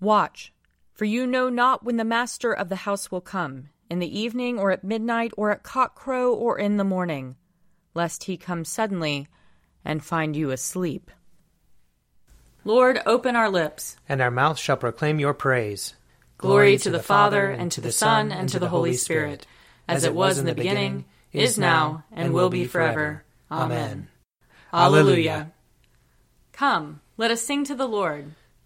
Watch, for you know not when the master of the house will come, in the evening, or at midnight, or at cockcrow, or in the morning, lest he come suddenly and find you asleep. Lord, open our lips, and our mouth shall proclaim your praise. Glory to the Father, and to the Son, and to the Holy Spirit, as it was in the beginning, is now, and will be forever. Amen. Alleluia. Come, let us sing to the Lord.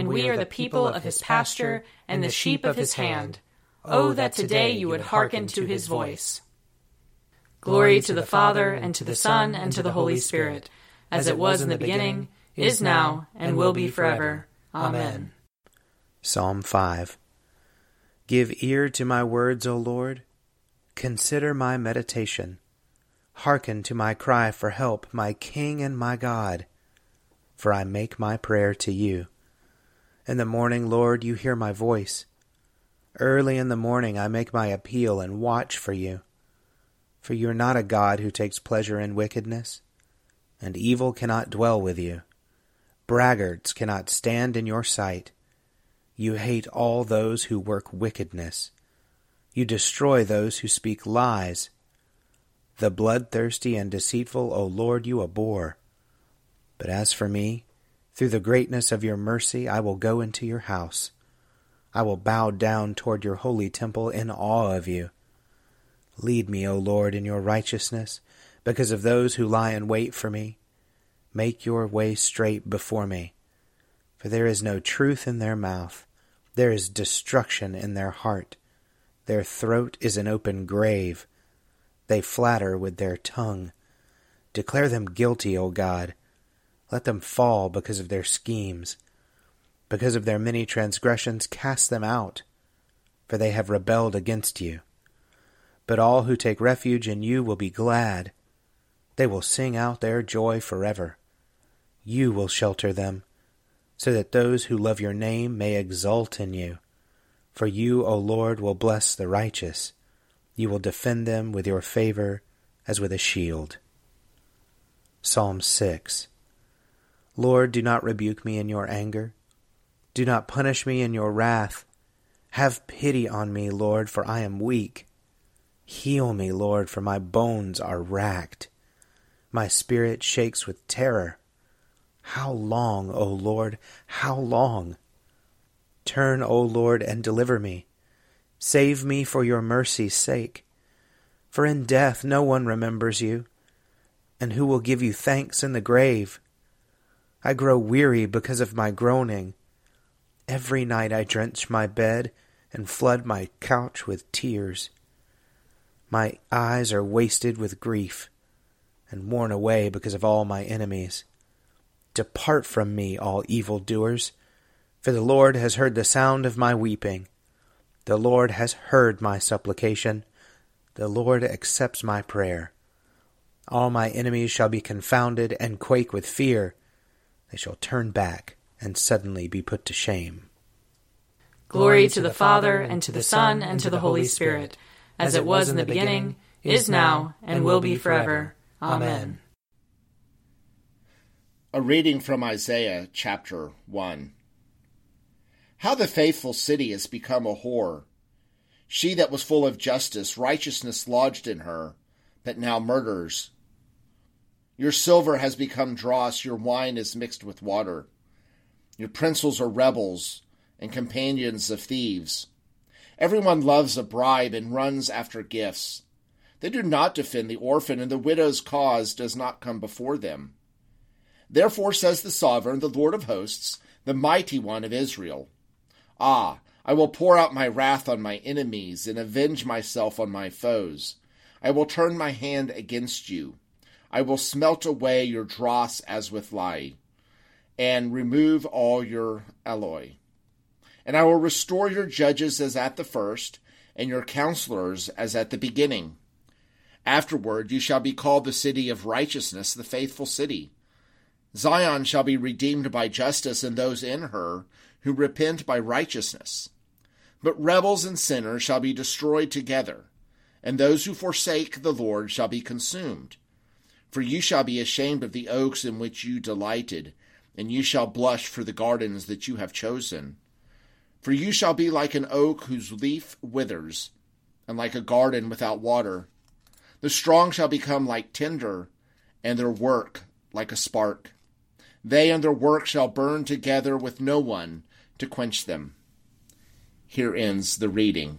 and we are the people of his pasture and the sheep of his hand. Oh, oh, that today you would hearken to his voice. Glory to the Father, and to the Son, and to the Holy Spirit, as it was in the beginning, is now, and will be forever. Amen. Psalm 5 Give ear to my words, O Lord. Consider my meditation. Hearken to my cry for help, my King and my God. For I make my prayer to you. In the morning, Lord, you hear my voice. Early in the morning I make my appeal and watch for you. For you are not a God who takes pleasure in wickedness, and evil cannot dwell with you. Braggarts cannot stand in your sight. You hate all those who work wickedness. You destroy those who speak lies. The bloodthirsty and deceitful, O Lord, you abhor. But as for me, through the greatness of your mercy, I will go into your house. I will bow down toward your holy temple in awe of you. Lead me, O Lord, in your righteousness, because of those who lie in wait for me. Make your way straight before me. For there is no truth in their mouth, there is destruction in their heart. Their throat is an open grave. They flatter with their tongue. Declare them guilty, O God. Let them fall because of their schemes. Because of their many transgressions, cast them out, for they have rebelled against you. But all who take refuge in you will be glad. They will sing out their joy forever. You will shelter them, so that those who love your name may exult in you. For you, O Lord, will bless the righteous. You will defend them with your favor as with a shield. Psalm 6 Lord, do not rebuke me in your anger. Do not punish me in your wrath. Have pity on me, Lord, for I am weak. Heal me, Lord, for my bones are racked. My spirit shakes with terror. How long, O Lord, how long? Turn, O Lord, and deliver me. Save me for your mercy's sake. For in death no one remembers you, and who will give you thanks in the grave? I grow weary because of my groaning. Every night I drench my bed and flood my couch with tears. My eyes are wasted with grief and worn away because of all my enemies. Depart from me, all evil doers, for the Lord has heard the sound of my weeping. The Lord has heard my supplication. The Lord accepts my prayer. All my enemies shall be confounded and quake with fear. They shall turn back and suddenly be put to shame. Glory to the Father, and to the Son, and to the Holy Spirit, as it was in the beginning, is now, and will be forever. Amen. A reading from Isaiah chapter 1. How the faithful city has become a whore. She that was full of justice, righteousness lodged in her, but now murders. Your silver has become dross, your wine is mixed with water. Your princes are rebels and companions of thieves. Everyone loves a bribe and runs after gifts. They do not defend the orphan, and the widow's cause does not come before them. Therefore says the sovereign, the Lord of hosts, the mighty one of Israel Ah, I will pour out my wrath on my enemies and avenge myself on my foes. I will turn my hand against you. I will smelt away your dross as with lye, and remove all your alloy. And I will restore your judges as at the first, and your counselors as at the beginning. Afterward you shall be called the city of righteousness, the faithful city. Zion shall be redeemed by justice, and those in her who repent by righteousness. But rebels and sinners shall be destroyed together, and those who forsake the Lord shall be consumed. For you shall be ashamed of the oaks in which you delighted, and you shall blush for the gardens that you have chosen. For you shall be like an oak whose leaf withers, and like a garden without water. The strong shall become like tinder, and their work like a spark. They and their work shall burn together with no one to quench them. Here ends the reading.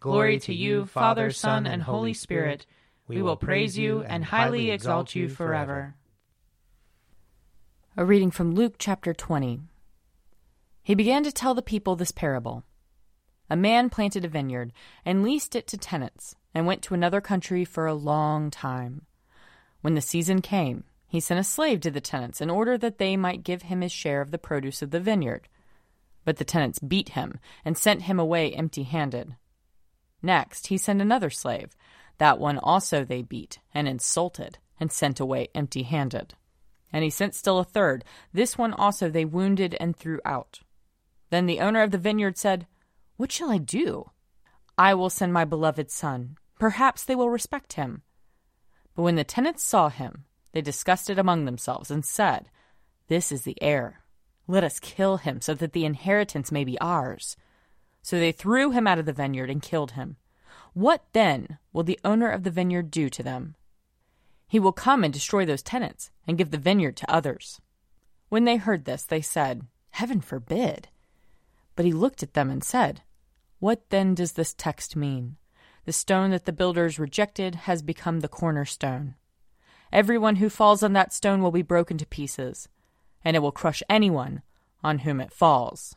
Glory to you, Father, Son, and Holy Spirit. We will praise you and highly exalt you forever. A reading from Luke chapter 20. He began to tell the people this parable. A man planted a vineyard and leased it to tenants and went to another country for a long time. When the season came, he sent a slave to the tenants in order that they might give him his share of the produce of the vineyard. But the tenants beat him and sent him away empty handed. Next, he sent another slave. That one also they beat and insulted and sent away empty handed. And he sent still a third. This one also they wounded and threw out. Then the owner of the vineyard said, What shall I do? I will send my beloved son. Perhaps they will respect him. But when the tenants saw him, they discussed it among themselves and said, This is the heir. Let us kill him so that the inheritance may be ours. So they threw him out of the vineyard and killed him. What then will the owner of the vineyard do to them? He will come and destroy those tenants and give the vineyard to others. When they heard this, they said, Heaven forbid. But he looked at them and said, What then does this text mean? The stone that the builders rejected has become the cornerstone. Everyone who falls on that stone will be broken to pieces, and it will crush anyone on whom it falls.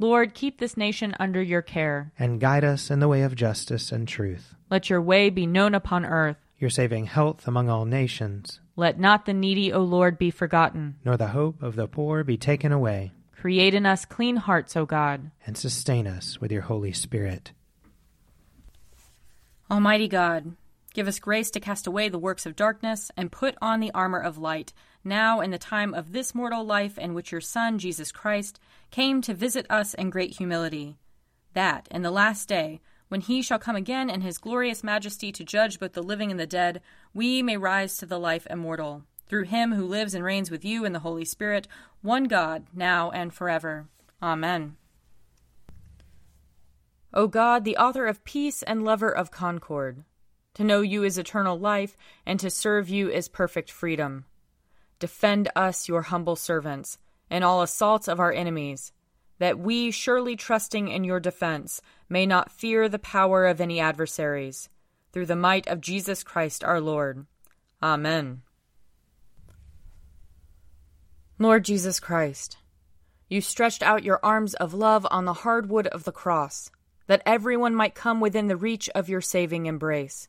Lord, keep this nation under your care. And guide us in the way of justice and truth. Let your way be known upon earth. Your saving health among all nations. Let not the needy, O Lord, be forgotten. Nor the hope of the poor be taken away. Create in us clean hearts, O God, and sustain us with your Holy Spirit. Almighty God, give us grace to cast away the works of darkness and put on the armor of light, now in the time of this mortal life in which your Son, Jesus Christ, came to visit us in great humility, that in the last day, when he shall come again in his glorious majesty to judge both the living and the dead, we may rise to the life immortal through him who lives and reigns with you in the Holy Spirit, one God, now and forever. Amen. O God, the author of peace and lover of concord, to know you is eternal life, and to serve you is perfect freedom. Defend us, your humble servants, in all assaults of our enemies, that we, surely trusting in your defense, may not fear the power of any adversaries. Through the might of Jesus Christ our Lord. Amen. Lord Jesus Christ, you stretched out your arms of love on the hard wood of the cross, that everyone might come within the reach of your saving embrace.